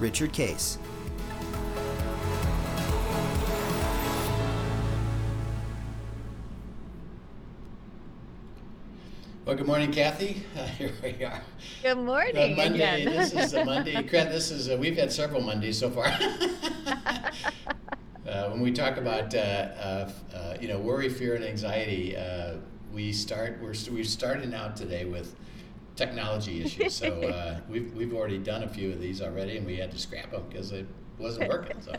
Richard Case. Well, good morning, Kathy. Uh, here we are. Good morning. Uh, Monday. again. this is a Monday. This is. Uh, we've had several Mondays so far. uh, when we talk about uh, uh, uh, you know worry, fear, and anxiety, uh, we start. We're we're starting out today with technology issues. So uh, we've we've already done a few of these already, and we had to scrap them because it wasn't working. So.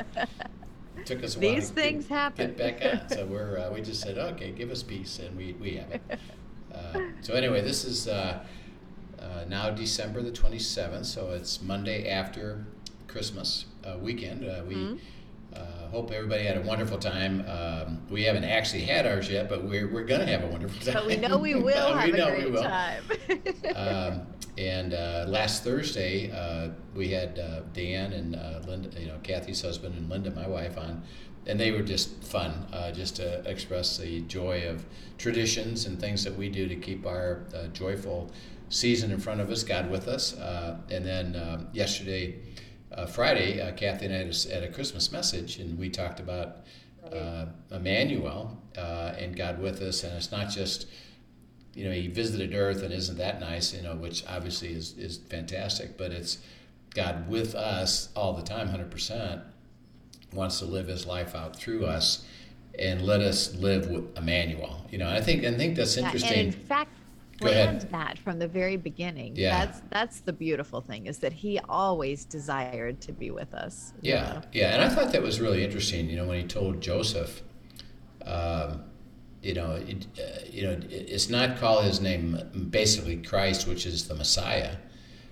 It took us a while These to things get, happen. get back on. So we're uh, we just said, okay, give us peace, and we, we have it. Uh, so anyway, this is uh, uh, now December the 27th, so it's Monday after Christmas uh, weekend. Uh, we Mhm. Uh, hope everybody had a wonderful time. Um, we haven't actually had ours yet, but we're, we're going to have a wonderful time. But we know we will have we know a we great will. time. Um, and uh, last Thursday, uh, we had uh, Dan and uh, Linda, you know, Kathy's husband and Linda, my wife, on, and they were just fun, uh, just to express the joy of traditions and things that we do to keep our uh, joyful season in front of us, God with us. Uh, and then um, yesterday, uh, Friday, uh, Kathy and I had a, had a Christmas message, and we talked about uh, Emmanuel uh, and God with us, and it's not just you know, he visited Earth, and isn't that nice? You know, which obviously is is fantastic. But it's God with us all the time, hundred percent. Wants to live His life out through us, and let us live with Emmanuel. You know, I think I think that's Yeah, interesting. And in fact. Planned that from the very beginning. Yeah. That's that's the beautiful thing is that he always desired to be with us. you Yeah, know? yeah, and I thought that was really interesting. You know, when he told Joseph, um, you know, it, uh, you know, it, it's not call his name basically Christ, which is the Messiah.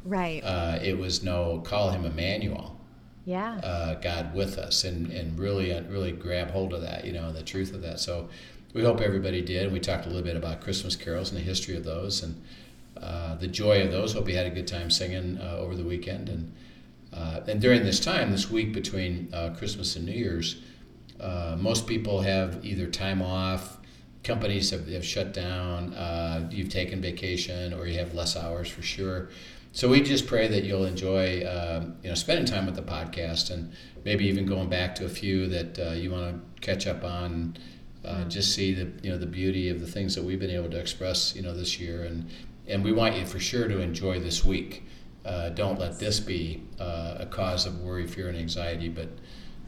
Right. Uh, it was no call him Emmanuel. yeah. uh, God with us and, and really uh, really grab hold of that, you know, and the truth of that. So we hope everybody did. And we talked a little bit about Christmas carols and the history of those and uh, the joy of those. Hope you had a good time singing uh, over the weekend. And uh, and during this time, this week between uh, Christmas and New Year's, uh, most people have either time off, companies have, have shut down, uh, you've taken vacation, or you have less hours for sure. So we just pray that you'll enjoy, you know, spending time with the podcast, and maybe even going back to a few that you want to catch up on. Uh, just see the you know the beauty of the things that we've been able to express you know this year, and and we want you for sure to enjoy this week. Uh, don't let this be uh, a cause of worry, fear, and anxiety, but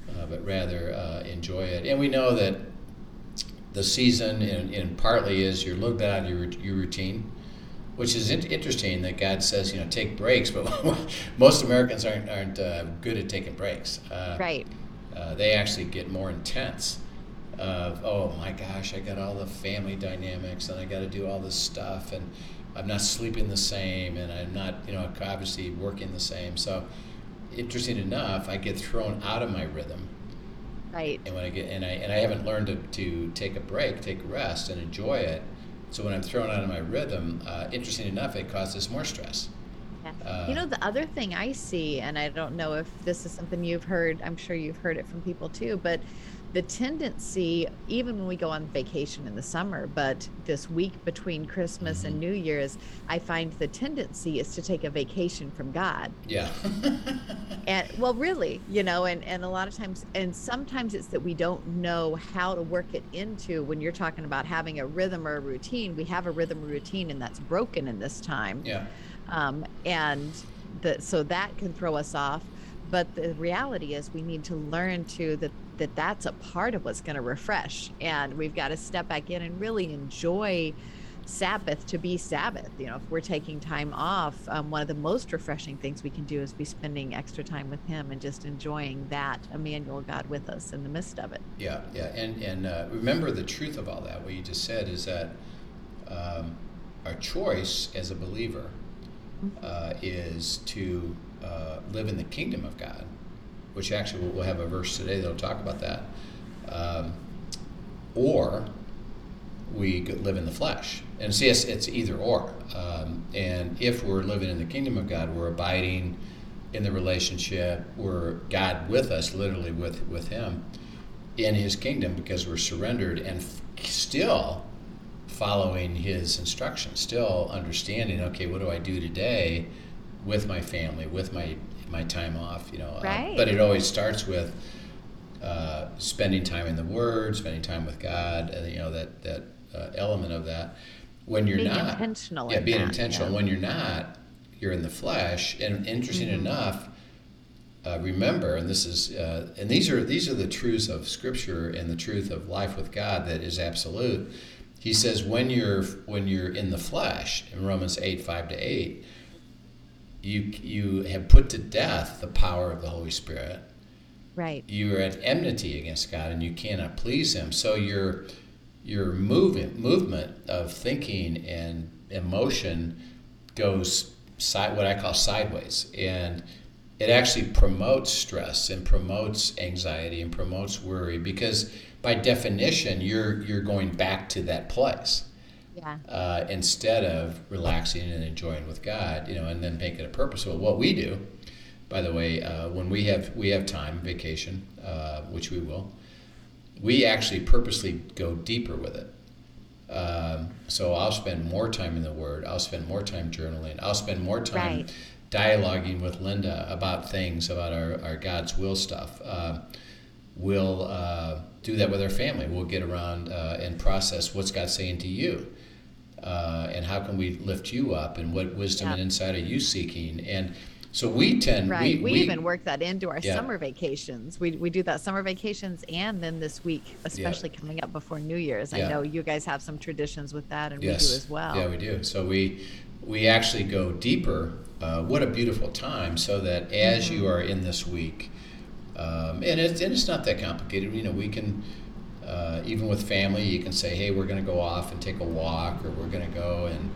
uh, but rather uh, enjoy it. And we know that the season, and, and partly is you're a little bit out of your, your routine, which is interesting that God says, you know, take breaks, but most Americans aren't, aren't uh, good at taking breaks. Uh, right. uh, they actually get more intense of oh my gosh i got all the family dynamics and i got to do all this stuff and i'm not sleeping the same and i'm not you know obviously working the same so interesting enough i get thrown out of my rhythm Right. and when i get and i and i haven't learned to, to take a break take a rest and enjoy it so when i'm thrown out of my rhythm uh, interesting enough it causes more stress Yeah. Uh, you know, the other thing I see, and I don't know if this is something you've heard, I'm sure you've heard it from people too, but the tendency, even when we go on vacation in the summer, but this week between Christmas and New Year's, I find the tendency is to take a vacation from God. yeah. And well, really, you know, and, and a lot of times, and sometimes it's that we don't know how to work it into when you're talking about having a rhythm or a routine. We have a rhythm or routine, and that's broken in this time. Yeah. Um, and the, so that can throw us off. But the reality is we need to learn to that that that's a part of what's going to refresh and we've got to step back in and really enjoy sabbath to be sabbath. You know if we're taking time off um, one of the most refreshing things we can do is be spending extra time with him and just enjoying that emmanuel god with us in the midst of it. Yeah, yeah, and and uh, remember the truth of all that. What you just said is that um, our choice as a believer uh, is to uh, live in the kingdom of God, which actually we'll have a verse today that'll talk about that, um, or we live in the flesh. And see, it's, it's either or. Um, and if we're living in the kingdom of God, we're abiding in the relationship, we're God with us, literally with, with Him in His kingdom because we're surrendered and f- still following His instructions, still understanding, okay, what do I do today with my family, with my, my time off, you know? Right. Uh, but it always starts with uh, spending time in the Word, spending time with God, and you know that that uh, element of that. When you're Being not intentional yeah, being that, intentional. yeah. When you're not, you're in the flesh. And interesting Mm-hmm. enough, uh, remember, and this is, uh, and these are these are the truths of Scripture and the truth of life with God that is absolute. He says when you're when you're in the flesh in Romans eight five to eight, you you have put to death the power of the Holy Spirit Right. you are at enmity against God and you cannot please Him. So your your movement movement of thinking and emotion goes side what I call sideways, and it actually promotes stress and promotes anxiety and promotes worry because by definition you're you're going back to that place Yeah. uh, instead of relaxing and enjoying with God, you know, and then make it a purpose. Well, what we do, by the way, uh, when we have we have time, vacation, uh, which we will, we actually purposely go deeper with it. Um, so I'll spend more time in the Word. I'll spend more time journaling. I'll spend more time Right. dialoguing with Linda about things about our, our God's will stuff. Uh, we'll uh, do that with our family. We'll get around uh, and process what's God saying to you, uh, and how can we lift you up, and what wisdom Yeah. and insight are you seeking? And so we tend Right. we, We, we even work that into our Yeah. summer vacations. We, we do that summer vacations and then this week, especially coming up before New Year's. Yeah. I know you guys have some traditions with that and yes we do as well. yeah we do. So we we actually go deeper. Uh, what a beautiful time! So that as Mm-hmm. you are in this week, um, and it's and it's not that complicated. You know, we can. Uh, even with family, you can say, "Hey, we're going to go off and take a walk, or we're going to go and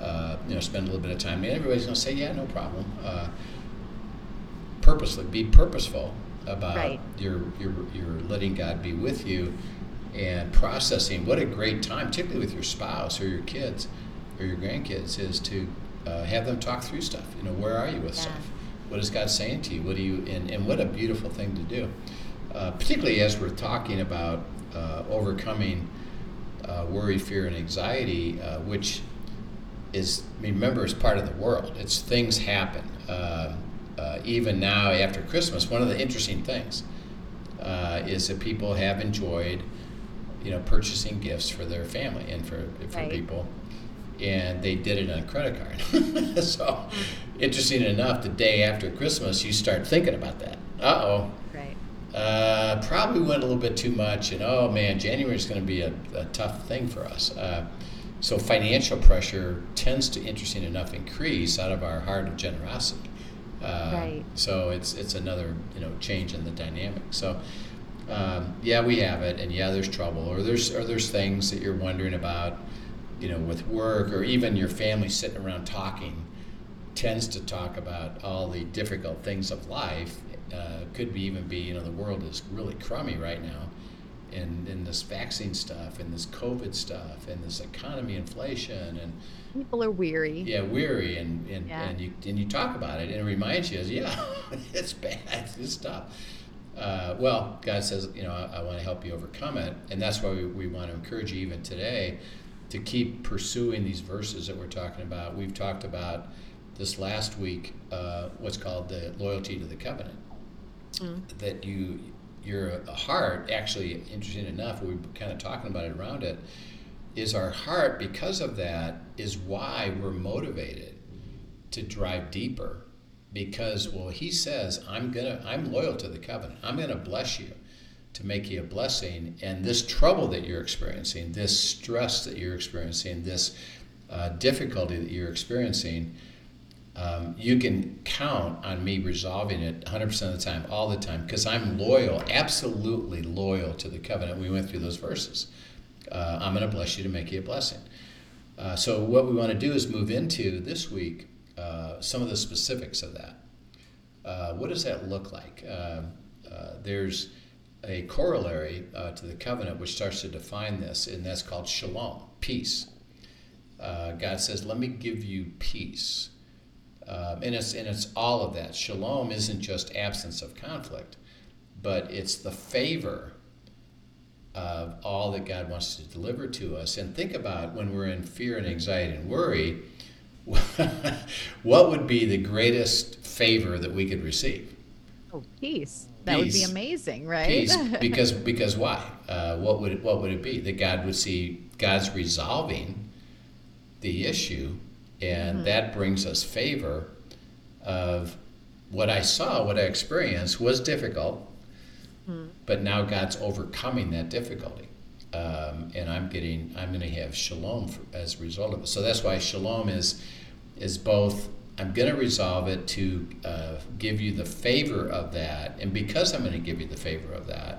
uh, you know spend a little bit of time." And everybody's going to say, "Yeah, no problem." Uh, purposely, be purposeful about Right. your your your letting God be with you, and processing. What a great time, particularly with your spouse or your kids or your grandkids, is to uh, have them talk through stuff. You know, where are you with Yeah. stuff? What is God saying to you? What do you and, and what a beautiful thing to do, uh, particularly as we're talking about uh, overcoming uh, worry, fear, and anxiety, uh, which is remember is part of the world. It's things happen. Um uh, even now after Christmas, one of the interesting things uh, is that people have enjoyed, you know, purchasing gifts for their family and for for Right. people, and they did it on a credit card. so, interesting enough, the day after Christmas, you start thinking about that. Uh oh. Uh, probably went a little bit too much, and oh man, January is going to be a, a tough thing for us. Uh, so financial pressure tends to, interesting enough, increase out of our heart of generosity. Uh, Right. So it's it's another you know change in the dynamic. So um, yeah, we have it, and yeah, there's trouble, or there's or there's things that you're wondering about, you know, with work, or even your family sitting around talking tends to talk about all the difficult things of life. Uh, could be even be, you know, the world is really crummy right now, and and this vaccine stuff, and this COVID stuff, and this economy inflation, and People are weary. yeah, weary, and and, Yeah. and you and you talk about it, and it reminds you, as yeah, it's bad, it's tough. Uh, well, God says, you know, I, I want to help you overcome it, and that's why we, we want to encourage you even today to keep pursuing these verses that we're talking about. We've talked about this last week, uh, what's called the loyalty to the covenant. That you, your heart, actually, interesting enough, we've been kind of talking about it around it, is our heart because of that is why we're motivated to drive deeper. Because well he says i'm gonna i'm loyal to the covenant. I'm gonna bless you to make you a blessing. And this trouble that you're experiencing this stress that you're experiencing this uh, difficulty that you're experiencing um, you can count on me resolving it 100% of the time all the time because i'm loyal absolutely loyal to the covenant we went through those verses uh, I'm going to bless you to make you a blessing. Uh, so, what we want to do is move into this week uh, some of the specifics of that. Uh, what does that look like? Uh, uh, there's a corollary to the covenant which starts to define this, and that's called shalom, peace. God says, "Let me give you peace," um, and it's and it's all of that. Shalom isn't just absence of conflict, but it's the favor of all that God wants to deliver to us. And think about when we're in fear and anxiety and worry, what would be the greatest favor that we could receive? Oh, peace. That would be amazing, right? Peace, because because why? Uh, what would it, what would it be that God would see God's resolving the issue, and mm-hmm. that brings us favor of what I saw, what I experienced was difficult, mm-hmm. but now God's overcoming that difficulty, um, and I'm getting I'm going to have shalom for, as a result of it. So that's why shalom is is both I'm going to resolve it to uh, give you the favor of that. And because I'm going to give you the favor of that,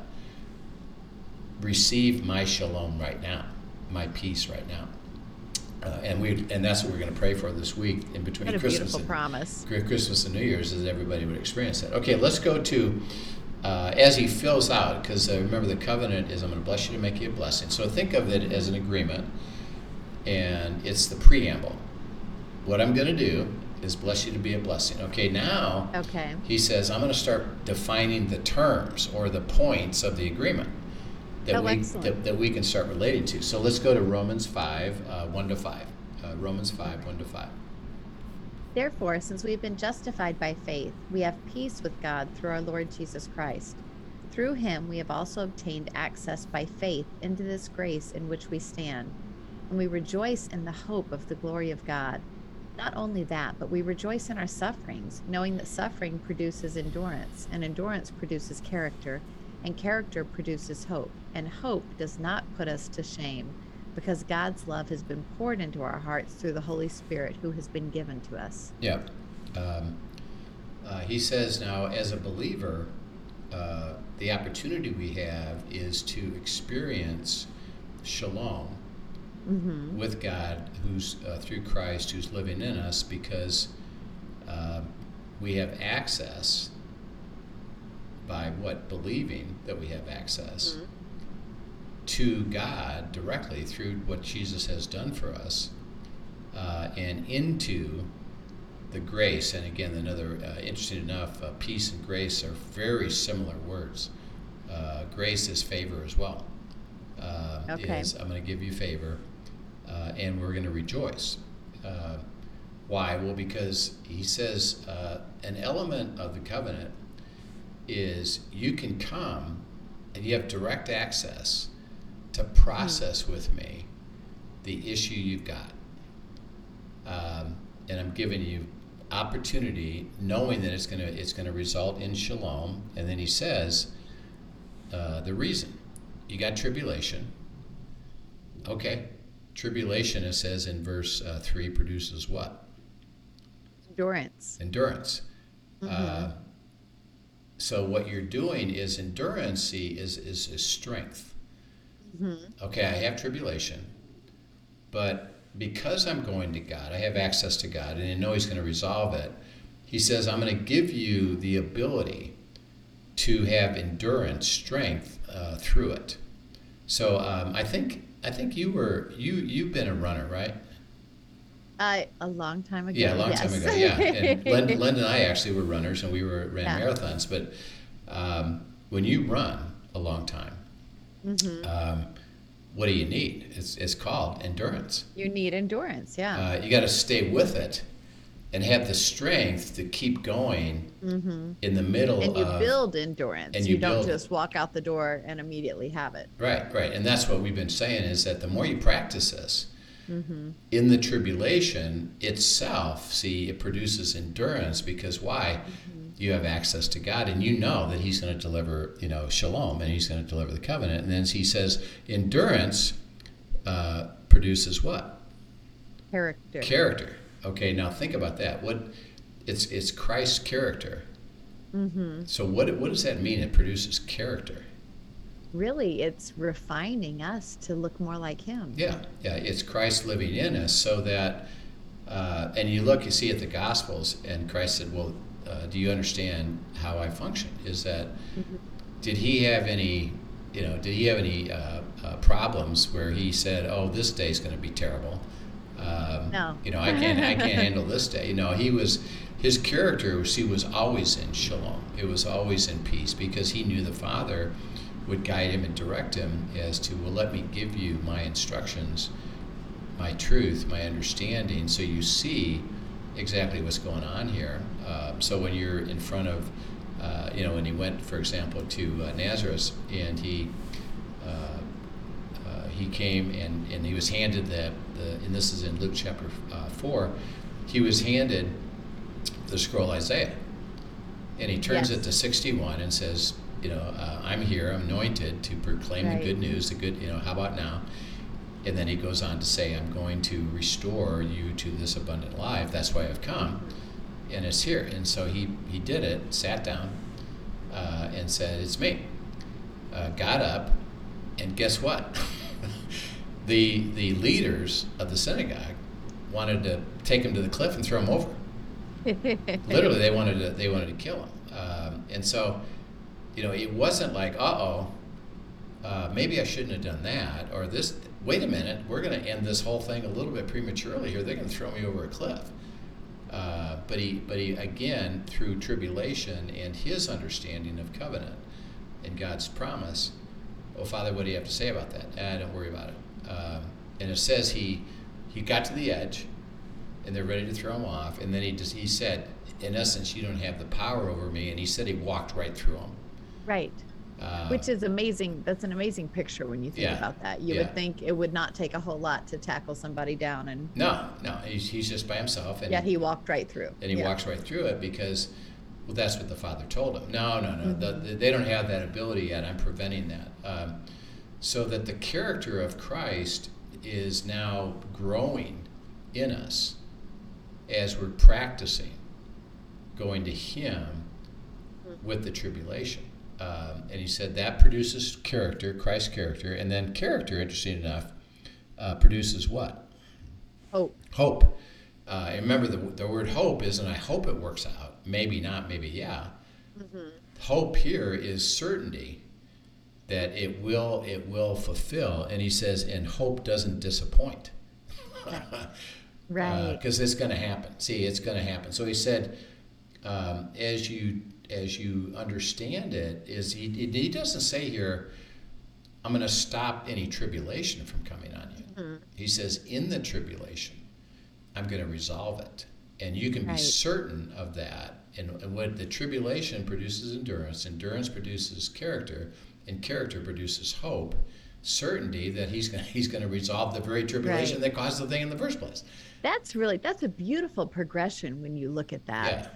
receive my shalom right now, my peace right now. Uh, and we and that's what we're going to pray for this week in between what a Christmas beautiful and promise. Christmas and New Year's, is everybody would experience that. Okay, let's go to uh, as he fills out, because uh, remember the covenant is I'm going to bless you to make you a blessing. So think of it as an agreement, and it's the preamble. What I'm going to do is bless you to be a blessing. Okay, now okay. he says, I'm going to start defining the terms or the points of the agreement that, oh, we, that, that, we can start relating to. So let's go to Romans 5, uh, 1 to 5. Uh, Romans 5, 1 to 5. Therefore, since we have been justified by faith, we have peace with God through our Lord Jesus Christ. Through him, we have also obtained access by faith into this grace in which we stand, and we rejoice in the hope of the glory of God. Not only that, but we rejoice in our sufferings, knowing that suffering produces endurance, and endurance produces character, and character produces hope. And hope does not put us to shame, because God's love has been poured into our hearts through the Holy Spirit who has been given to us. Yeah. Um, uh, he says now, as a believer, uh, the opportunity we have is to experience shalom mm-hmm. with God, who's uh, through Christ, who's living in us, because uh, we have access by what believing that we have access mm-hmm. to God directly through what Jesus has done for us, uh, and into the grace. And again, another uh, interesting enough, uh, peace and grace are very similar words. Uh, grace is favor as well. okay. Is I'm going to give you favor uh, and we're going to rejoice. Uh, why? Well, because he says uh, an element of the covenant is you can come and you have direct access to process mm-hmm. with me the issue you've got. Um, and I'm giving you opportunity, knowing that it's going to it's going to result in shalom. And then he says uh, the reason you got tribulation. Okay, Tribulation, it says in verse uh, 3, produces what? Endurance. Endurance. Mm-hmm. Uh, so what you're doing is endurance is, is, is strength. Mm-hmm. Okay, I have tribulation, but because I'm going to God, I have access to God, and I know He's going to resolve it. He says, I'm going to give you the ability to have endurance, strength uh, through it. So um, I think I think you were you you've been a runner, right? Uh, a long time ago. Yeah, a long yes. time ago. Yeah, and Len, Len, and I actually were runners, and we were ran yeah. marathons. But um, when you run a long time, mm-hmm. um, what do you need? It's it's called endurance. You need endurance. Yeah. Uh, you got to stay with it and have the strength to keep going mm-hmm. in the middle and you of, build endurance and you, you don't just walk out the door and immediately have it right right and that's what we've been saying is that the more you practice this mm-hmm. in the tribulation itself see it produces endurance because why mm-hmm. you have access to god and you know that he's going to deliver you know shalom and he's going to deliver the covenant and then he says endurance uh, produces what character character Okay, now think about that. What it's it's Christ's character. Mm-hmm. So what what does that mean? It produces character. Really, it's refining us to look more like Him. Yeah, yeah. It's Christ living in us, so that. Uh, and you look, you see at the Gospels, and Christ said, "Well, uh, do you understand how I function? Is that mm-hmm. did he have any you know did he have any uh, uh, problems where he said, oh, this day is going to be terrible? Um, no. You know, I can't I can't handle this day. You know, he was his character was he was always in shalom. It was always in peace because he knew the Father would guide him and direct him as to well, let me give you my instructions, my truth, my understanding, so you see exactly what's going on here. Um, so when you're in front of, uh, you know, when he went, for example, to uh, Nazareth and he uh, uh he came and, and he was handed the, the and this is in Luke chapter uh, four, he was handed the scroll Isaiah. And he turns yes. it to 61 and says, you know, uh, I'm here, I'm anointed to proclaim right. the good news, the good, you know, how about now? And then he goes on to say, I'm going to restore you to this abundant life. That's why I've come. And it's here. And so he, he did it, sat down, uh, and said, It's me. Uh, got up, and guess what? the, the leaders of the synagogue wanted to take him to the cliff and throw him over. Literally, they wanted to they wanted to kill him, um, and so, you know, it wasn't like, uh oh, maybe I shouldn't have done that, or this. Wait a minute, we're going to end this whole thing a little bit prematurely here. They're going to throw me over a cliff. Uh, but he, but he again through tribulation and his understanding of covenant and God's promise. Oh, Father, what do you have to say about that? Ah, don't worry about it. Um, and it says he he got to the edge and they're ready to throw him off. And then he just he said, in essence, you don't have the power over me. And he said he walked right through him. Right. Uh, Which is amazing. That's an amazing picture when you think yeah, about that. You yeah. would think it would not take a whole lot to tackle somebody down, and no, no, he's, he's just by himself, and yet he walked right through. And he yeah. walks right through it because, well, that's what the father told him. No, no, no, mm-hmm. the, the, they don't have that ability yet. I'm preventing that, um, so that the character of Christ is now growing in us as we're practicing going to Him with the tribulation. Um, and he said that produces character, Christ's character, and then character, interesting enough, uh, produces what? Hope. Hope. Uh, remember, the, the word hope is, and I hope it works out. Maybe not, maybe yeah. Mm-hmm. Hope here is certainty that it will it will fulfill. And he says, and hope doesn't disappoint. right because uh, it's going to happen see it's going to happen so he said um, as you as you understand it is he, he doesn't say here i'm going to stop any tribulation from coming on you mm-hmm. he says in the tribulation i'm going to resolve it and you can right. be certain of that and, and what the tribulation produces endurance endurance produces character and character produces hope certainty that he's going he's going to resolve the very tribulation right. that caused the thing in the first place that's really that's a beautiful progression when you look at that. Yeah.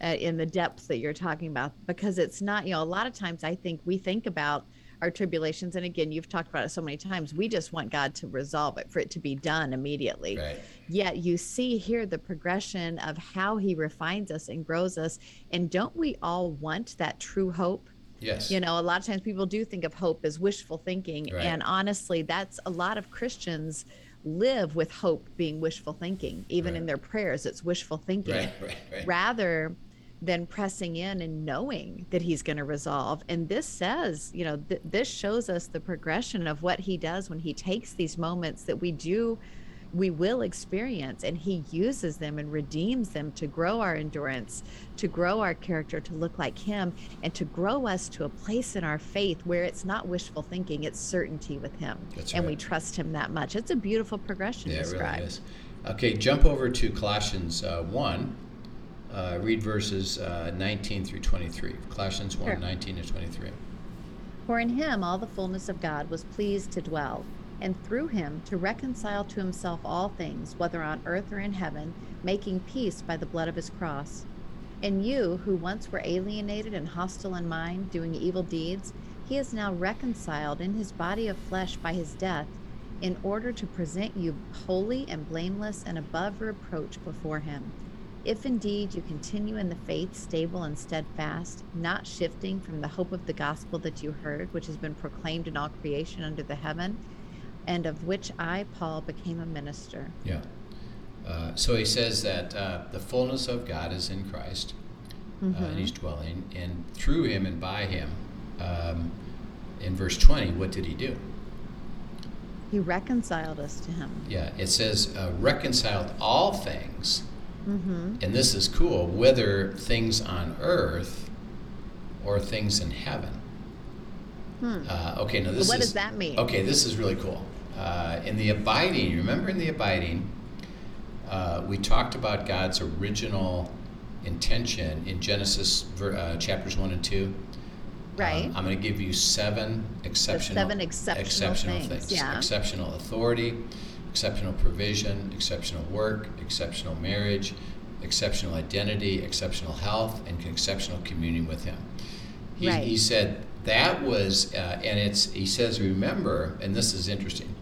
Uh, in the depths that you're talking about because it's not you know a lot of times i think we think about our tribulations and again you've talked about it so many times we just want god to resolve it for it to be done immediately right. yet you see here the progression of how he refines us and grows us and don't we all want that true hope Yes. You know, a lot of times people do think of hope as wishful thinking. Right. And honestly, that's a lot of Christians live with hope being wishful thinking. Even right. in their prayers, it's wishful thinking. Right. Rather than pressing in and knowing that he's going to resolve. And this says, you know, th- this shows us the progression of what he does when he takes these moments that we do we will experience and he uses them and redeems them to grow our endurance to grow our character to look like him and to grow us to a place in our faith where it's not wishful thinking it's certainty with him That's and right. we trust him that much it's a beautiful progression yeah, described. it really is okay jump over to colossians uh, 1 uh, read verses uh, 19 through 23 colossians 1 sure. 19 to 23 for in him all the fullness of god was pleased to dwell and through him to reconcile to himself all things, whether on earth or in heaven, making peace by the blood of his cross. And you, who once were alienated and hostile in mind, doing evil deeds, he is now reconciled in his body of flesh by his death, in order to present you holy and blameless and above reproach before him. If indeed you continue in the faith, stable and steadfast, not shifting from the hope of the gospel that you heard, which has been proclaimed in all creation under the heaven, and of which I, Paul, became a minister. Yeah. Uh, so he says that uh, the fullness of God is in Christ. mm-hmm. uh, in his dwelling, and through him and by him. Um, in verse 20, what did he do? He reconciled us to him. Yeah, it says uh, reconciled all things. Mm-hmm. And this is cool, whether things on earth or things in heaven. Hmm. Uh, okay, now this what is, does that mean? Okay, this is really cool. Uh, in the abiding, remember in the abiding, uh, we talked about God's original intention in Genesis uh, chapters 1 and 2. Right. Um, I'm going to give you seven exceptional, seven exceptional, exceptional things. things. Yeah. Exceptional authority, exceptional provision, exceptional work, exceptional marriage, exceptional identity, exceptional health, and exceptional communion with Him. He, right. he said that was, uh, and it's, he says, remember, and this is interesting,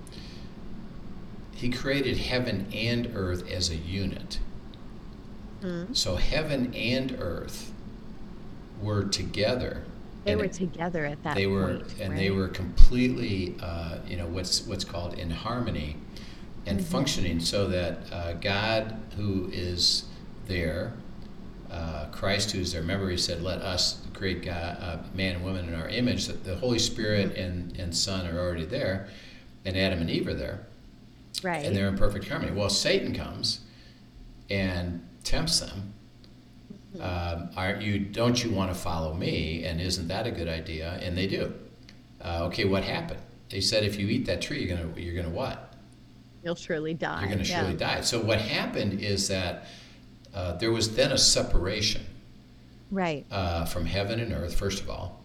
he created heaven and earth as a unit. Mm-hmm. So heaven and earth were together. They were together at that they were, point, and right? they were completely, uh, you know, what's what's called in harmony, and mm-hmm. functioning, so that uh, God, who is there, uh, Christ, who's there. Remember, He said, "Let us create God, uh, man and woman in our image." That the Holy Spirit mm-hmm. and and Son are already there, and Adam and Eve are there, right? And they're in perfect harmony. Well, Satan comes and tempts them. Mm-hmm. Um, aren't you? Don't you want to follow me? And isn't that a good idea? And they do. Uh, okay, what happened? They said if you eat that tree, you're gonna you're gonna what? You'll surely die. You're gonna yeah. surely die. So what happened is that uh, there was then a separation, right, uh, from heaven and earth. First of all,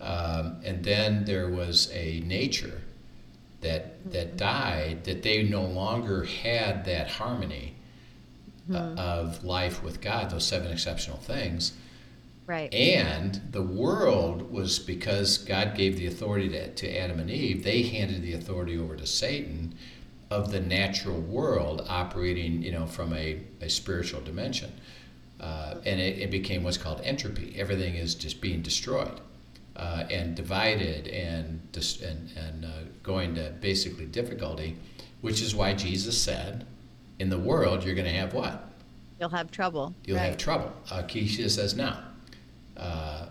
um, and then there was a nature that mm-hmm. that died. That they no longer had that harmony mm-hmm. of life with God, those seven exceptional things. Right. And the world was because God gave the authority to, to Adam and Eve, they handed the authority over to Satan of the natural world operating, you know, from a, a spiritual dimension. Uh, and it, it, became what's called entropy. Everything is just being destroyed uh, and divided and, dis- and, and uh, going to basically difficulty, which is why Jesus said, in the world, you're going to have what? You'll have trouble. You'll right. have trouble. Uh, Keisha says now. Uh,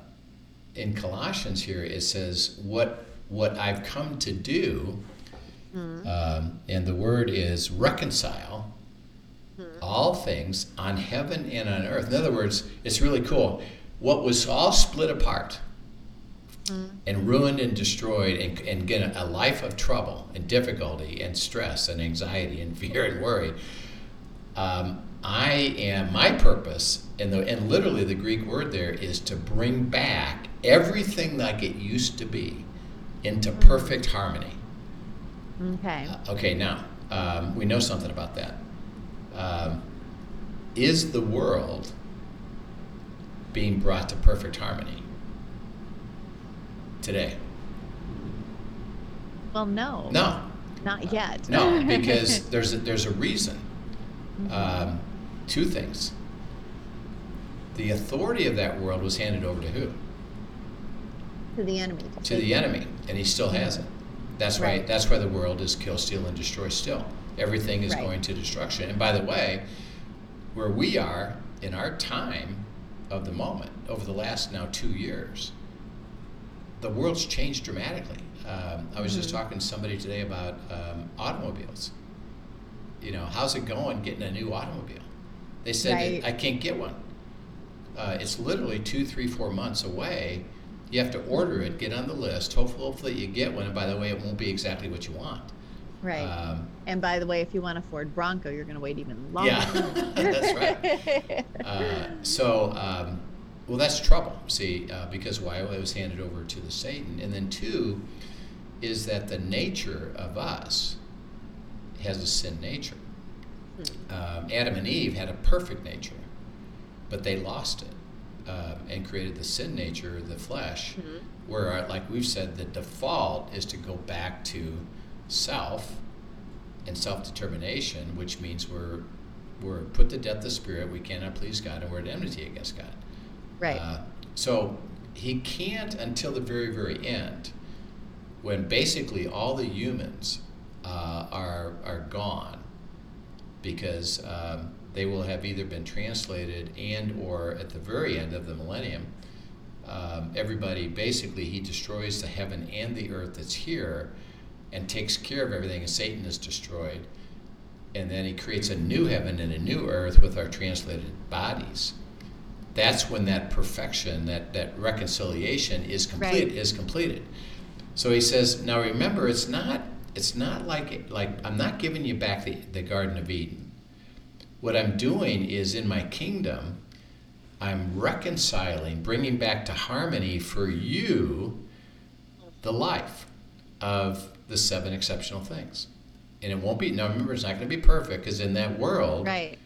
in Colossians here, it says, what, what I've come to do, mm. um, and the word is reconcile mm. all things on heaven and on earth. In other words, it's really cool. What was all split apart mm. and ruined and destroyed and, and get a life of trouble and difficulty and stress and anxiety and fear and worry. Um, I am my purpose, and the and literally the Greek word there is to bring back everything like it used to be into perfect harmony. Okay. Okay, now um, we know something about that. Um, is the world being brought to perfect harmony today? Well, no. No. Not yet. no, because there's a, there's a reason. Mm-hmm. Um, two things. The authority of that world was handed over to who? To the enemy. To the enemy, and he still has it. That's right. why. That's why the world is kill, steal, and destroy. Still, everything is right. going to destruction. And by the way, where we are in our time of the moment over the last now two years, the world's changed dramatically. Um, I was mm-hmm. just talking to somebody today about um, automobiles. You know, how's it going getting a new automobile? They said, right. I can't get one. Uh, it's literally two, three, four months away. You have to order it, get on the list. Hopefully, hopefully you get one. And by the way, it won't be exactly what you want. Right. Um, and by the way, if you want a Ford Bronco, you're going to wait even longer. Yeah, that's right. Uh, so, um, well, that's trouble. See, uh, because why it was handed over to the Satan, and then two is that the nature of us has a sin nature. Um, Adam and Eve had a perfect nature, but they lost it um, and created the sin nature, the flesh, mm-hmm. where, uh, like we've said, the default is to go back to self and self determination, which means we're we're put to death the spirit. We cannot please God, and we're at enmity against God. Right. Uh, so he can't until the very very end, when basically all the humans uh, are are gone because um, they will have either been translated and or at the very end of the millennium, um, everybody basically he destroys the heaven and the earth that's here and takes care of everything and Satan is destroyed. And then he creates a new heaven and a new earth with our translated bodies. That's when that perfection, that, that reconciliation is complete Right. is completed. So he says, now remember, it's not it's not like like I'm not giving you back the, the Garden of Eden. What I'm doing is in my kingdom, I'm reconciling, bringing back to harmony for you the life of the seven exceptional things. And it won't be, now remember, it's not going to be perfect because in that world, Right.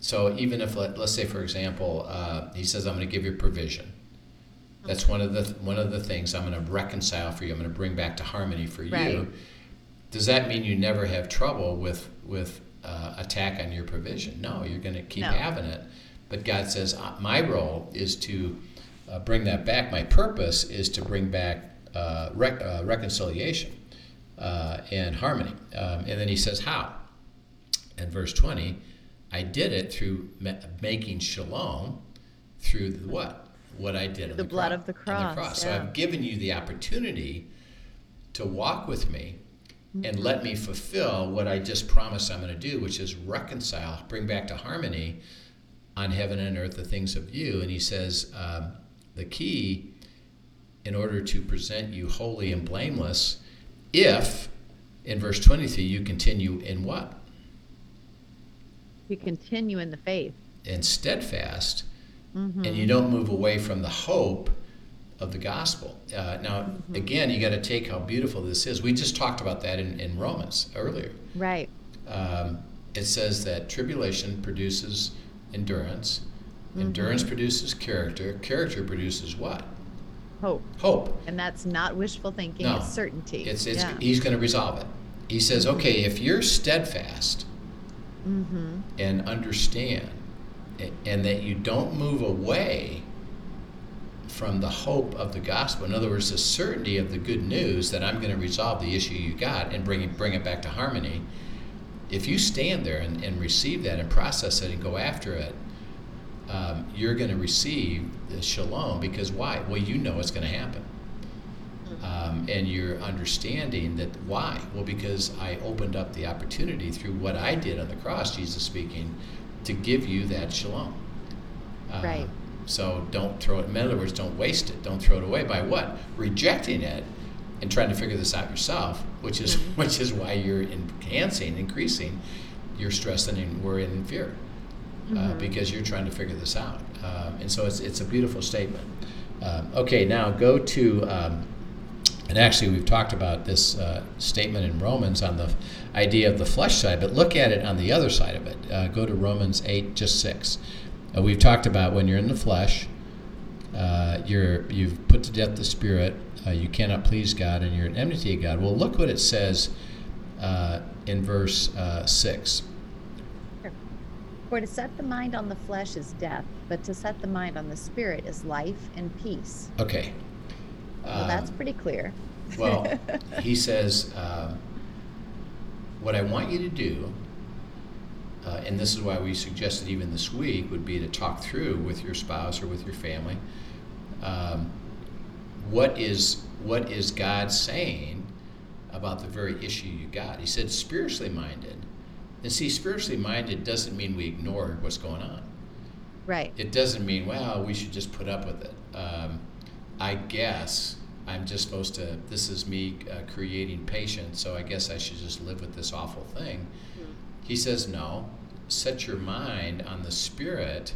so even if, let, let's say, for example, uh, he says, I'm going to give you provision. That's one of the one of the things I'm going to reconcile for you. I'm going to bring back to harmony for you. Right. Does that mean you never have trouble with with uh, attack on your provision? No, you're going to keep No. having it. But God says uh, my role is to uh, bring that back. My purpose is to bring back uh, rec- uh, reconciliation uh, and harmony. Um, and then He says how. In verse 20, I did it through ma- making shalom through the what? What I did The the, blood cro- of the on cross, So. I've given you the opportunity to walk with me and let me fulfill what I just promised I'm going to do, which is reconcile, bring back to harmony on heaven and earth the things of you. And he says um, the key in order to present you holy and blameless, if in verse 23 you continue in what? You continue in the faith. and steadfast, Mm-hmm. and you don't move away from the hope of the gospel. Uh, now, Mm-hmm. again, you got to take how beautiful this is. We just talked about that in, in Romans earlier. Right. Um, it says that tribulation produces endurance, Mm-hmm. endurance produces character, character produces what? Hope. Hope. And that's not wishful thinking, No. it's certainty. It's, it's, yeah. He's going to resolve it. He says, okay, if you're steadfast mm-hmm. and understand, a- and that you don't move away from the hope of the gospel. In other words, the certainty of the good news that I'm going to resolve the issue you got and bring it, bring it back to harmony. If you stand there and, and receive that and process it and go after it, um, you're going to receive the shalom because why? Well, you know it's going to happen. Um, and you're understanding that why? Well, because I opened up the opportunity through what I did on the cross, Jesus speaking, to give you that shalom. Uh, Right. So don't throw it. In other words, don't waste it. Don't throw it away by what? Rejecting it and trying to figure this out yourself, which is which is why you're enhancing, increasing your stress and worry and fear, uh, because you're trying to figure this out. Um, and so it's it's a beautiful statement. Um, okay, now go to. Um, and actually, we've talked about this uh, statement in Romans on the idea of the flesh side, but look at it on the other side of it. Uh, go to Romans 8, just 6. Uh, we've talked about when you're in the flesh, uh, you're, you've put to death the spirit, uh, you cannot please God, and you're in enmity of God. Well, look what it says uh, in verse uh, 6. For to set the mind on the flesh is death, but to set the mind on the spirit is life and peace. Okay. Well, that's Um, pretty clear. Well, he says, what I want you to do, uh, and this is why we suggested even this week, would be to talk through with your spouse or with your family. Um, what is what is God saying about the very issue you got? He said spiritually minded. And see, spiritually minded doesn't mean we ignore what's going on Right. it doesn't mean well we should just put up with it um, i guess i'm just supposed to this is me uh, creating patience so i guess i should just live with this awful thing he says no set your mind on the spirit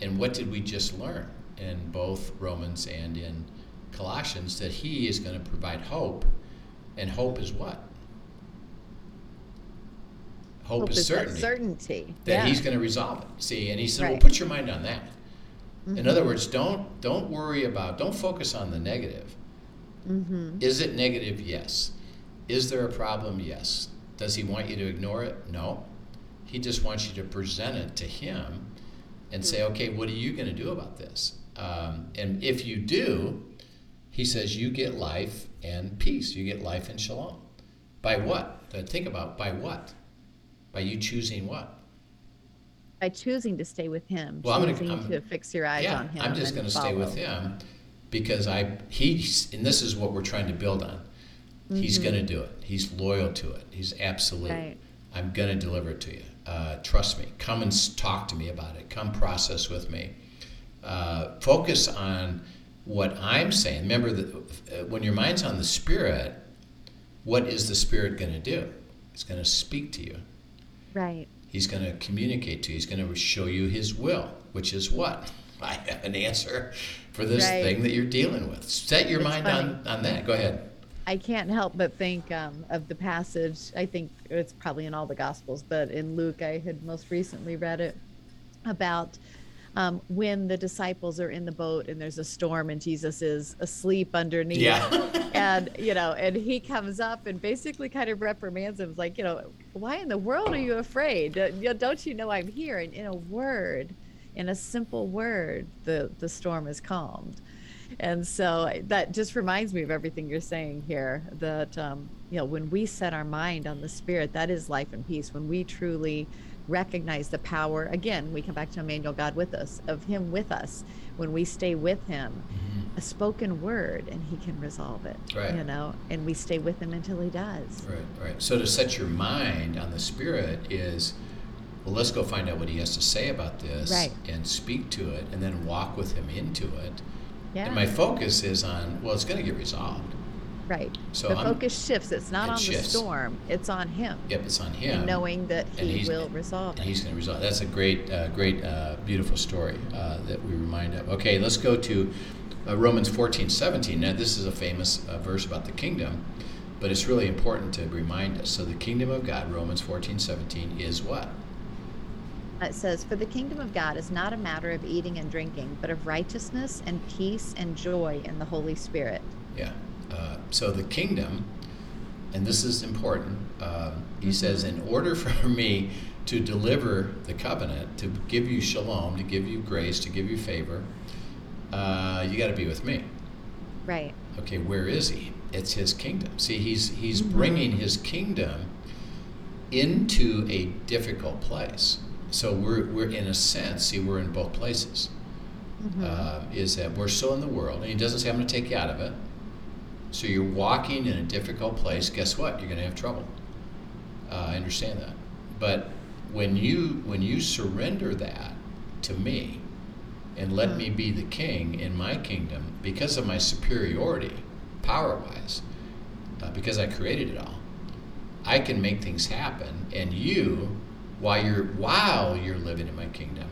and what did we just learn in both romans and in colossians that he is going to provide hope and hope is what hope, is that certainty certainty. that yeah. he's going to resolve it. See, and he said, "Well, put your mind on that." In Mm-hmm. other words, don't don't worry about, don't focus on the negative. Mm-hmm. Is it negative? Yes. Is there a problem? Yes. Does he want you to ignore it? No. He just wants you to present it to him and say, "Okay, what are you going to do about this?" Um, and if you do, he says, "You get life and peace. You get life and shalom." By what? Think about by what? By you choosing what? by choosing to stay with him, Well, I'm choosing to fix your eyes yeah, on him. I'm just going to stay with him because I he's and this is what we're trying to build on. He's going to do it. He's loyal to it. He's absolute. Mm-hmm. Right. I'm going to deliver it to you. Uh, trust me. Come and talk to me about it. Come process with me. Uh, focus on what I'm saying. Remember that uh, when your mind's on the spirit, what is the spirit going to do? It's going to speak to you. Right. He's going to communicate to you. He's going to show you his will, which is what? I have an answer for this Right. thing that you're dealing with. Set your It's mind funny. on, on that. Go ahead. I can't help but think um, of the passage. I think it's probably in all the Gospels, but in Luke, I had most recently read it about um, when the disciples are in the boat and there's a storm and Jesus is asleep underneath. Yeah. and you know, and he comes up and basically kind of reprimands him, like, you know, why in the world are you afraid? Don't you know I'm here? And in a word, in a simple word, the the storm is calmed. And so that just reminds me of everything you're saying here. That um, you know, when we set our mind on the Spirit, that is life and peace. When we truly recognize the power, again, we come back to Emmanuel, God with us, of Him with us. When we stay with Him, a spoken word, and He can resolve it. Right. You know, and we stay with Him until He does. Right, right. So to set your mind on the spirit is, well, let's go find out what he has to say about this Right. and speak to it and then walk with him into it. Yeah. And my focus is on, well, it's going to get resolved. right. So the I'm- focus shifts. It's not It on shifts. the storm. It's on Him. Yep, it's on him. And knowing that And He will resolve and it. he's going to resolve. That's a great, uh, great, uh, beautiful story uh, that we remind of. Okay, let's go to uh, Romans 14, 17. Now, this is a famous uh, verse about the kingdom, but it's really important to remind us. So, the kingdom of God, Romans 14, 17, is what? It says, For the kingdom of God is not a matter of eating and drinking, but of righteousness and peace and joy in the Holy Spirit. Yeah. Uh, so, the kingdom, and this is important, um, he says, in order for me to deliver the covenant, to give you shalom, to give you grace, to give you favor, uh, you got to be with me. Right. Okay, where is he? It's his kingdom. See, he's he's Mhm. bringing his kingdom into a difficult place. So we're we're in a sense, see, we're in both places. Mhm. Uh, is that we're still in the world, and he doesn't say I'm going to take you out of it. So you're walking in a difficult place. Guess what? You're going to have trouble. Uh, I understand that, but when you when you surrender that to me, and let Mhm. me be the king in my kingdom because of my superiority, power wise, uh, because I created it all. I can make things happen, and you, while you're while you're living in my kingdom,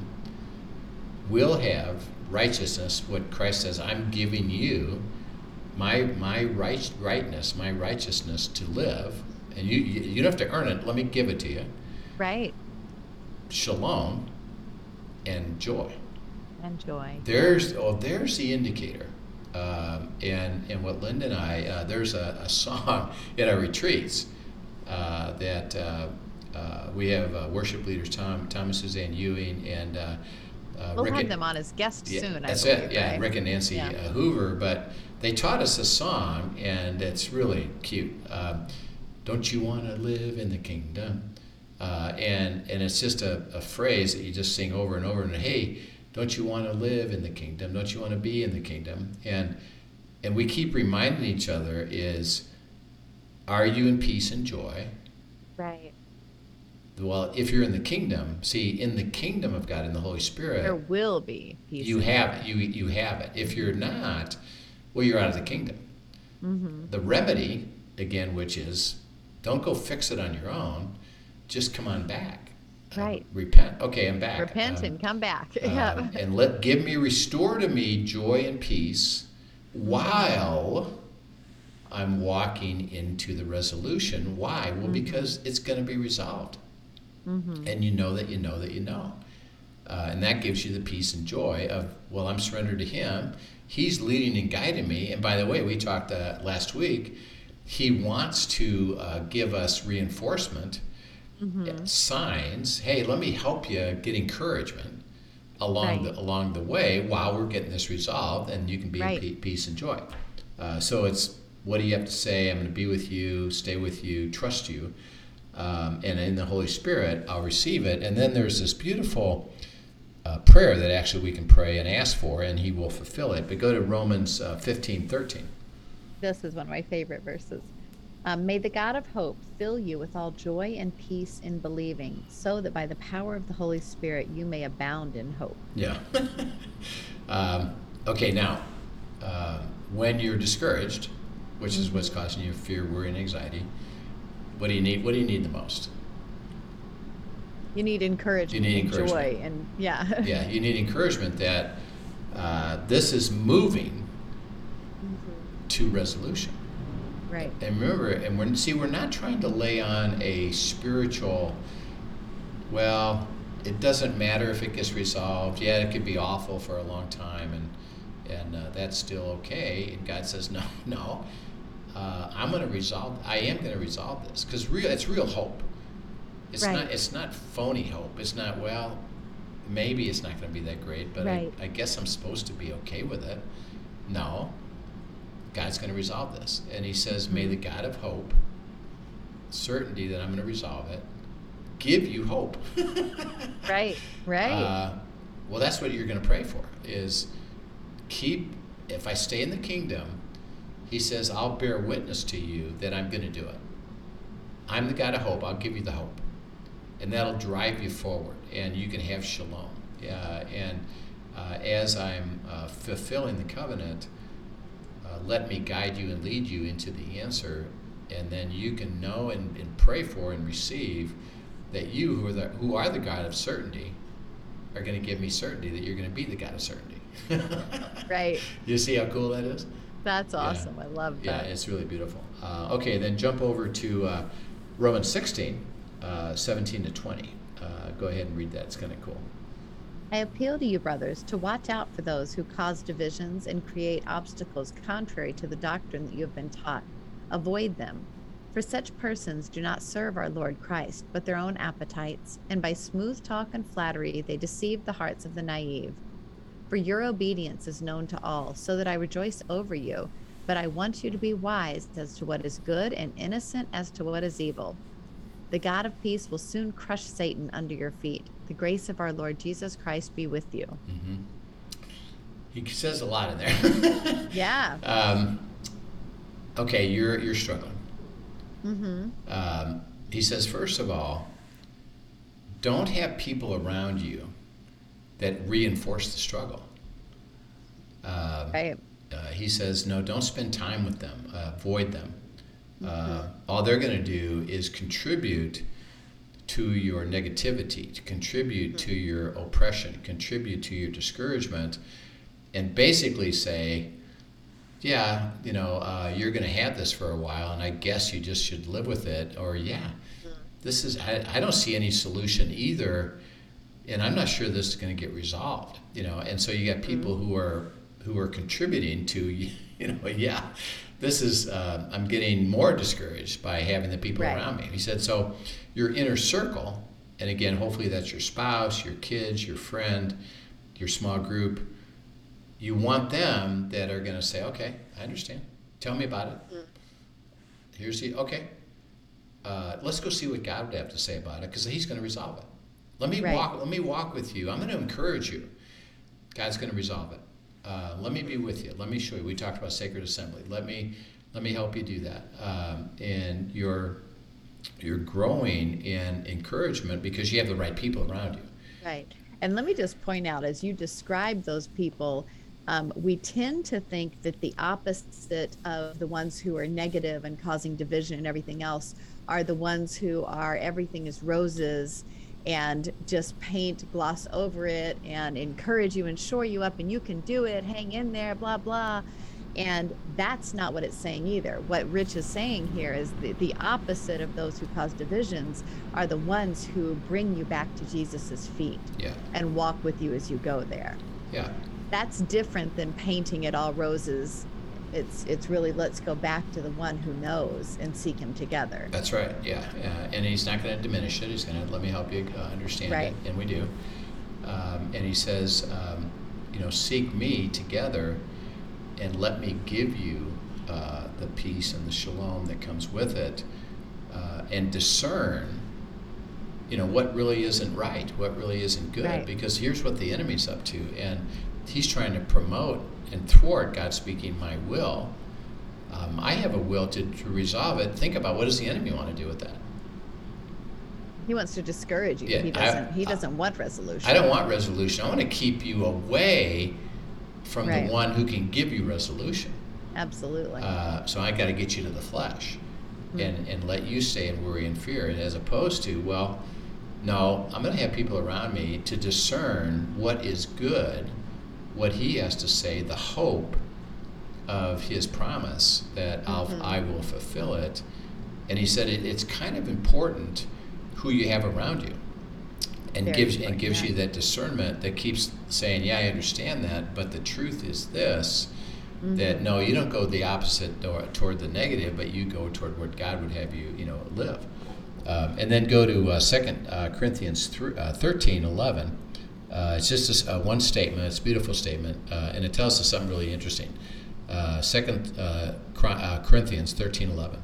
will have righteousness. What Christ says, I'm giving you my my right rightness, my righteousness to live, and you you, you don't have to earn it. Let me give it to you. Right. Shalom and joy. And joy. There's oh, there's the indicator. Um, and and what Linda and I uh, there's a, a song in our retreats uh, that uh, uh, we have uh, worship leaders Tom Thomas Suzanne Ewing and uh, uh, We'll Rick have and- them on as guests yeah, soon. I that's believe, it. Yeah, right? Rick and Nancy Yeah. uh, Hoover. But they taught us a song, and it's really cute. Um, Don't you want to live in the kingdom? Uh, and and it's just a, a phrase that you just sing over and over. And hey, don't you want to live in the kingdom? Don't you want to be in the kingdom? And and we keep reminding each other is, are you in peace and joy? Right. Well, if you're in the kingdom, see, in the kingdom of God, in the Holy Spirit, There will be peace. you have it. You you have it. If you're not, well, you're out of the kingdom. Mm-hmm. The remedy, again, which is, don't go fix it on your own. Just come on back. Right. repent. Okay, I'm back. Repent Um, and come back. uh, yeah. and let give me restore to me joy and peace while I'm walking into the resolution. Why? Well, because it's going to be resolved Mm-hmm. and you know that you know that you know. Uh, and that gives you the peace and joy of, well, I'm surrendered to Him. He's leading and guiding me. And by the way, we talked uh, last week, He wants to uh, give us reinforcement, Mm-hmm. signs. Hey, let me help you get encouragement along Right. the along the way while we're getting this resolved, and you can be Right. in pe- peace and joy. Uh, so it's what do you have to say? I'm going to be with you, stay with you, trust you. Um, and in the Holy Spirit, I'll receive it. And then there's this beautiful uh, prayer that actually we can pray and ask for, and He will fulfill it. But go to Romans uh, 15 13. This is one of my favorite verses. Um, May the God of hope fill you with all joy and peace in believing, so that by the power of the Holy Spirit you may abound in hope. Yeah. um, okay, now, uh, when you're discouraged, which is what's causing you fear, worry, and anxiety, what do you need? What do you need the most? You need encouragement, You need and joy, encouragement. and yeah. Yeah, you need encouragement that uh, this is moving to resolution. right. And remember, and we're see, we're not trying to lay on a spiritual. Well, it doesn't matter if it gets resolved. Yeah, it could be awful for a long time, and and uh, that's still okay. And God says, no, no, uh, I'm going to resolve. I am going to resolve this because real. It's real hope. It's Right. not. It's not phony hope. It's not. Well, maybe it's not going to be that great, but Right. I, I guess I'm supposed to be okay with it. No, God's going to resolve this. And he says, May the God of hope, certainty that I'm going to resolve it, give you hope. Right. Right. Uh, well, that's what you're going to pray for is keep, if I stay in the kingdom, he says, I'll bear witness to you that I'm going to do it. I'm the God of hope. I'll give you the hope. And that'll drive you forward, and you can have shalom. Yeah, and uh, as I'm uh, fulfilling the covenant, uh, let me guide you and lead you into the answer, and then you can know and, and pray for and receive that you, who are the, who are the God of certainty, are going to give me certainty that you're going to be the God of certainty. right. You see how cool that is? That's Yeah. awesome. I love that. Yeah, it's really beautiful. Uh, okay, then jump over to uh, Romans 16, uh, 17 to 20. Uh, go ahead and read that. It's kind of cool. I appeal to you, brothers, to watch out for those who cause divisions and create obstacles contrary to the doctrine that you have been taught. Avoid them. For such persons do not serve our Lord Christ, but their own appetites, and by smooth talk and flattery they deceive the hearts of the naive. For your obedience is known to all, so that I rejoice over you. But I want you to be wise as to what is good and innocent as to what is evil. The God of peace will soon crush Satan under your feet. The grace of our Lord Jesus Christ be with you. hmm He says a lot in there. Yeah. um, okay, you're, you're struggling. Mm-hmm. Um, he says, first of all, don't have people around you that reinforce the struggle. Um, Right. uh, he says, no, don't spend time with them, uh, avoid them. Uh, all they're going to do is contribute to your negativity, to contribute to your oppression, contribute to your discouragement, and basically say, yeah, you know, uh, you're going to have this for a while, and I guess you just should live with it. Or, yeah, this is, I, I don't see any solution either, and I'm not sure this is going to get resolved, you know. And so you got people who are who are contributing to, you know, yeah, this is, uh, I'm getting more discouraged by having the people Right. around me. He said, so your inner circle, and again, hopefully that's your spouse, your kids, your friend, your small group, you want them that are going to say, okay, I understand. Tell me about it. Here's the, okay. Uh, let's go see what God would have to say about it because He's going to resolve it. Let me Right. walk. Let me walk with you. I'm going to encourage you. God's going to resolve it. Uh, let me be with you. Let me show you. We talked about sacred assembly. Let me let me help you do that. Um, and you're you're growing in encouragement because you have the right people around you. Right. And let me just point out, as you describe those people, um, we tend to think that the opposite of the ones who are negative and causing division and everything else are the ones who are everything is roses and just paint, gloss over it, and encourage you and shore you up, and you can do it, hang in there, blah, blah. And that's not what it's saying either. What Rich is saying here is the, the opposite of those who cause divisions are the ones who bring you back to Jesus's feet Yeah. and walk with you as you go there. Yeah. That's different than painting it all roses. It's it's really let's go back to the one who knows and seek him together. That's right. Yeah, uh, and he's not going to diminish it. He's going to let me help you uh, understand Right. it, and we do. Um, and he says, um, you know, seek me together, and let me give you uh, the peace and the shalom that comes with it. Uh, and discern you know what really isn't right what really isn't good Right. because here's what the enemy's up to and he's trying to promote and thwart god speaking my will um, i have a will to, to resolve it think about what does the enemy want to do with that He wants to discourage you. Yeah, he doesn't. he doesn't want resolution. i don't want resolution i want to keep you away from Right. the one who can give you resolution Absolutely. Uh, so I got to get you to the flesh, Hmm. and and let you stay in worry and fear, and as opposed to well, no, I'm going to have people around me to discern what is good, what He has to say, the hope of His promise that I'll Mhm. I will fulfill it, and He said it, it's kind of important who you have around you. And Very gives and gives yeah. you that discernment that keeps saying, "Yeah, I understand that, but the truth is this: Mm-hmm. that no, you don't go the opposite door, toward the negative, but you go toward what God would have you, you know, live. Um, and then go to uh, Second uh, Corinthians th- uh, thirteen eleven. Uh, it's just a s- uh, one statement. It's a beautiful statement, uh, and it tells us something really interesting. Uh, Second uh, Cor- uh, Corinthians thirteen eleven.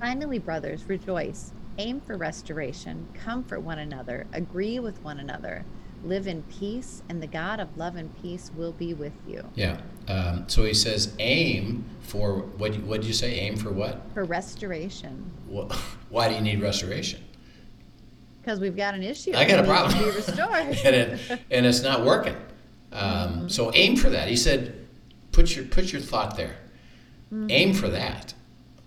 Finally, brothers, rejoice. Aim for restoration. Comfort one another. Agree with one another. Live in peace, and the God of love and peace will be with you. Yeah. Um, so he says, aim for what? What did you say? Aim for what? For restoration, Wh- Why do you need restoration? Because we've got an issue. I got a problem. To be restored. and, it, and it's not working. Um, mm-hmm. So aim for that. He said, put your put your thought there. Mm-hmm. Aim for that.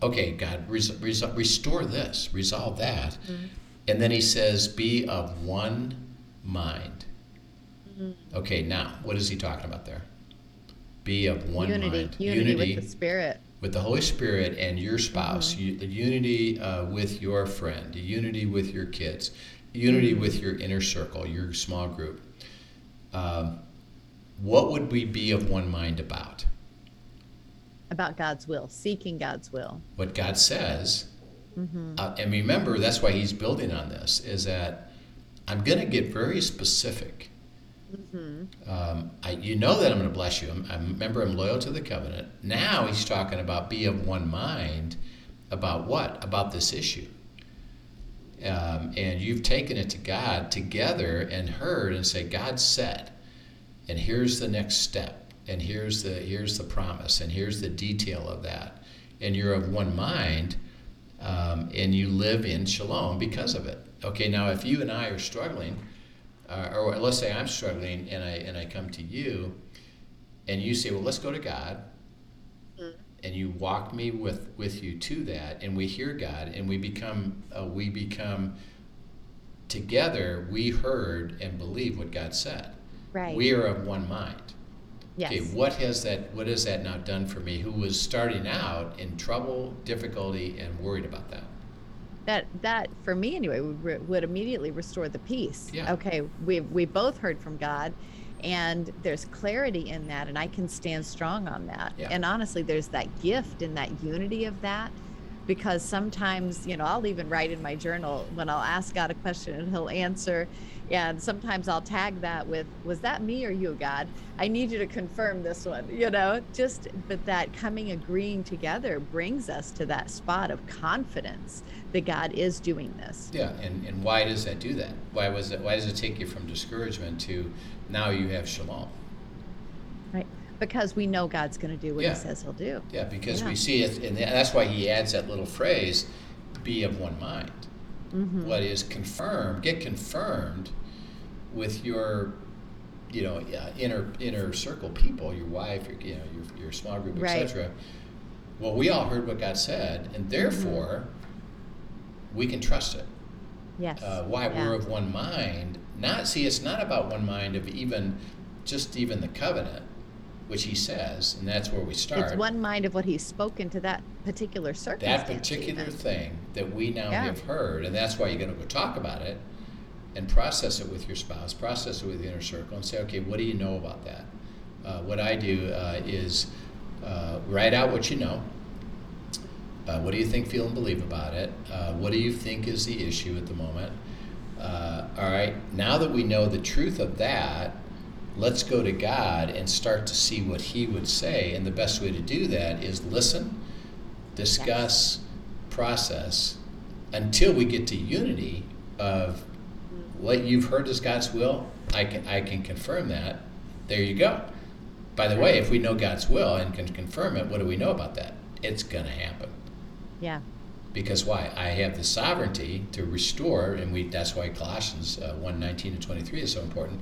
Okay, God, res, res, restore this, resolve that, mm-hmm. and then he says, be of one mind. Okay, now what is he talking about there? Be of one unity, mind. unity, with the Spirit. With the Holy Spirit and your spouse, you, the unity uh, with your friend, the unity with your kids, unity with your inner circle, your small group. Um, what would we be of one mind about? About God's will, seeking God's will. What God says, uh, and remember that's why He's building on this. Is that I'm going to get very specific. Um, I, you know that I'm going to bless you. I'm, I remember I'm loyal to the covenant. Now he's talking about be of one mind about what? About this issue. Um, and you've taken it to God together and heard and say, God said, and here's the next step, and here's the here's the promise, and here's the detail of that, and you're of one mind, um, and you live in shalom because of it. Okay, now if you and I are struggling, uh, or let's say I'm struggling and I and I come to you, and you say, well, let's go to God, and you walk me with with you to that, and we hear God, and we become uh, we become together. We heard and believe what God said. Right. We are of one mind. yes. Okay, what has that what has that now done for me who was starting out in trouble, difficulty, and worried about that? That that for me anyway would, re- would immediately restore the peace Yeah. okay we we both heard from god and there's clarity in that and i can stand strong on that Yeah. and honestly there's that gift and that unity of that because sometimes you know i'll even write in my journal when i'll ask god a question and he'll answer and sometimes i'll tag that with was that me or you god i need you to confirm this one you know just but that coming agreeing together brings us to that spot of confidence that god is doing this Yeah, and, and why does that do that? Why was it? Why does it take you from discouragement to now you have shalom? right because we know god's going to do what Yeah. he says he'll do Yeah, because Yeah. we see it, and that's why he adds that little phrase, "Be of one mind." Mhm. What is confirmed, get confirmed with your, you know, uh, inner inner circle people, your wife, your you know, your your small group, Right. etc. Well, we all heard what God said, and therefore we can trust it. yes uh, why Yeah. we're of one mind. Not see, it's not about one mind of even just even the covenant, which he says, and that's where we start. it's one mind of what he's spoken to that particular circumstance that particular even. thing that we now Yeah. have heard, and that's why you're going to go talk about it and process it with your spouse, process it with the inner circle, and say, okay, what do you know about that? Uh, what I do uh, is uh, write out what you know. Uh, what do you think, feel, and believe about it? Uh, what do you think is the issue at the moment? Uh, all right, now that we know the truth of that, let's go to God and start to see what He would say. And the best way to do that is listen, discuss, process, until we get to unity of what you've heard is God's will, I can I can confirm that. There you go. By the way, if we know God's will and can confirm it, what do we know about that? It's going to happen. Yeah. Because why? I have the sovereignty to restore, and we that's why Colossians uh, 1 19 to 23 is so important.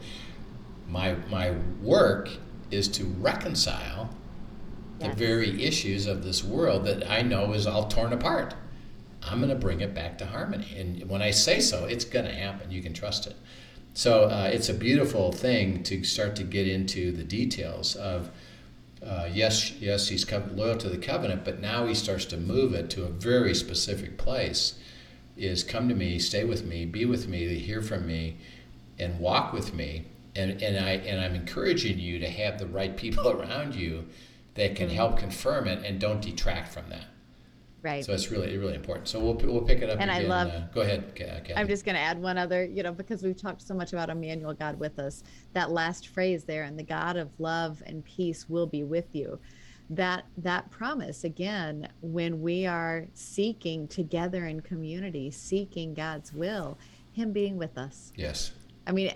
My, my work is to reconcile the Yes. very issues of this world that I know is all torn apart. I'm going to bring it back to harmony. And when I say so, it's going to happen. You can trust it. So uh, it's a beautiful thing to start to get into the details of, uh, yes, yes, he's loyal to the covenant, but now he starts to move it to a very specific place. Is come to me, stay with me, be with me, hear from me, and walk with me. And, and I and I'm encouraging you to have the right people around you that can help confirm it and don't detract from that. Right. So it's really really important. So we'll we'll pick it up And I love- uh, go ahead, Ca- Kathy. I'm just going to add one other, you know, because we've talked so much about Emmanuel, God with us. That last phrase there, and the God of love and peace will be with you. That that promise again, when we are seeking together in community, seeking God's will, Him being with us. yes. I mean,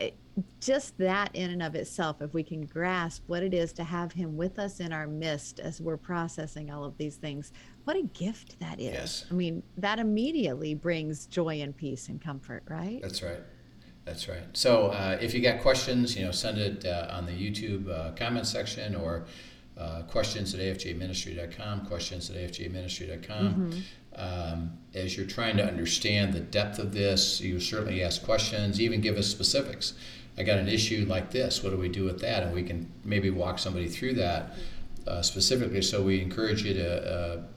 just that in and of itself, if we can grasp what it is to have Him with us in our midst as we're processing all of these things, what a gift that is. Yes. I mean, that immediately brings joy and peace and comfort, right? That's right. That's right. So uh, if you got questions, you know, send it uh, on the YouTube uh, comment section or uh, questions at afjministry.com, questions at afjministry.com. Um, as you're trying to understand the depth of this, you certainly ask questions, even give us specifics. I got an issue like this. What do we do with that? And we can maybe walk somebody through that uh, specifically. So we encourage you to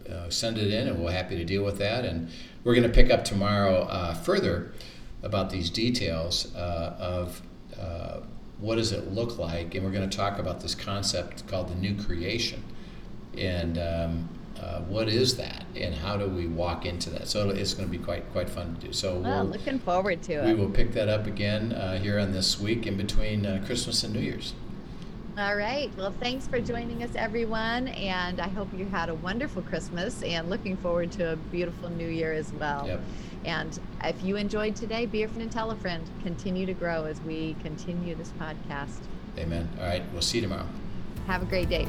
uh, uh, send it in, and we're happy to deal with that. And we're going to pick up tomorrow uh, further about these details uh, of uh, what does it look like, and we're going to talk about this concept called the new creation, and um, uh, what is that, and how do we walk into that? So it's going to be quite quite fun to do. So we'll, looking forward to it. we will pick that up again uh, here on this week in between uh, Christmas and New Year's. All right. Well, thanks for joining us, everyone. And I hope you had a wonderful Christmas and looking forward to a beautiful new year as well. Yep. And if you enjoyed today, be a friend and tell a friend. Continue to grow as we continue this podcast. Amen. All right. We'll see you tomorrow. Have a great day.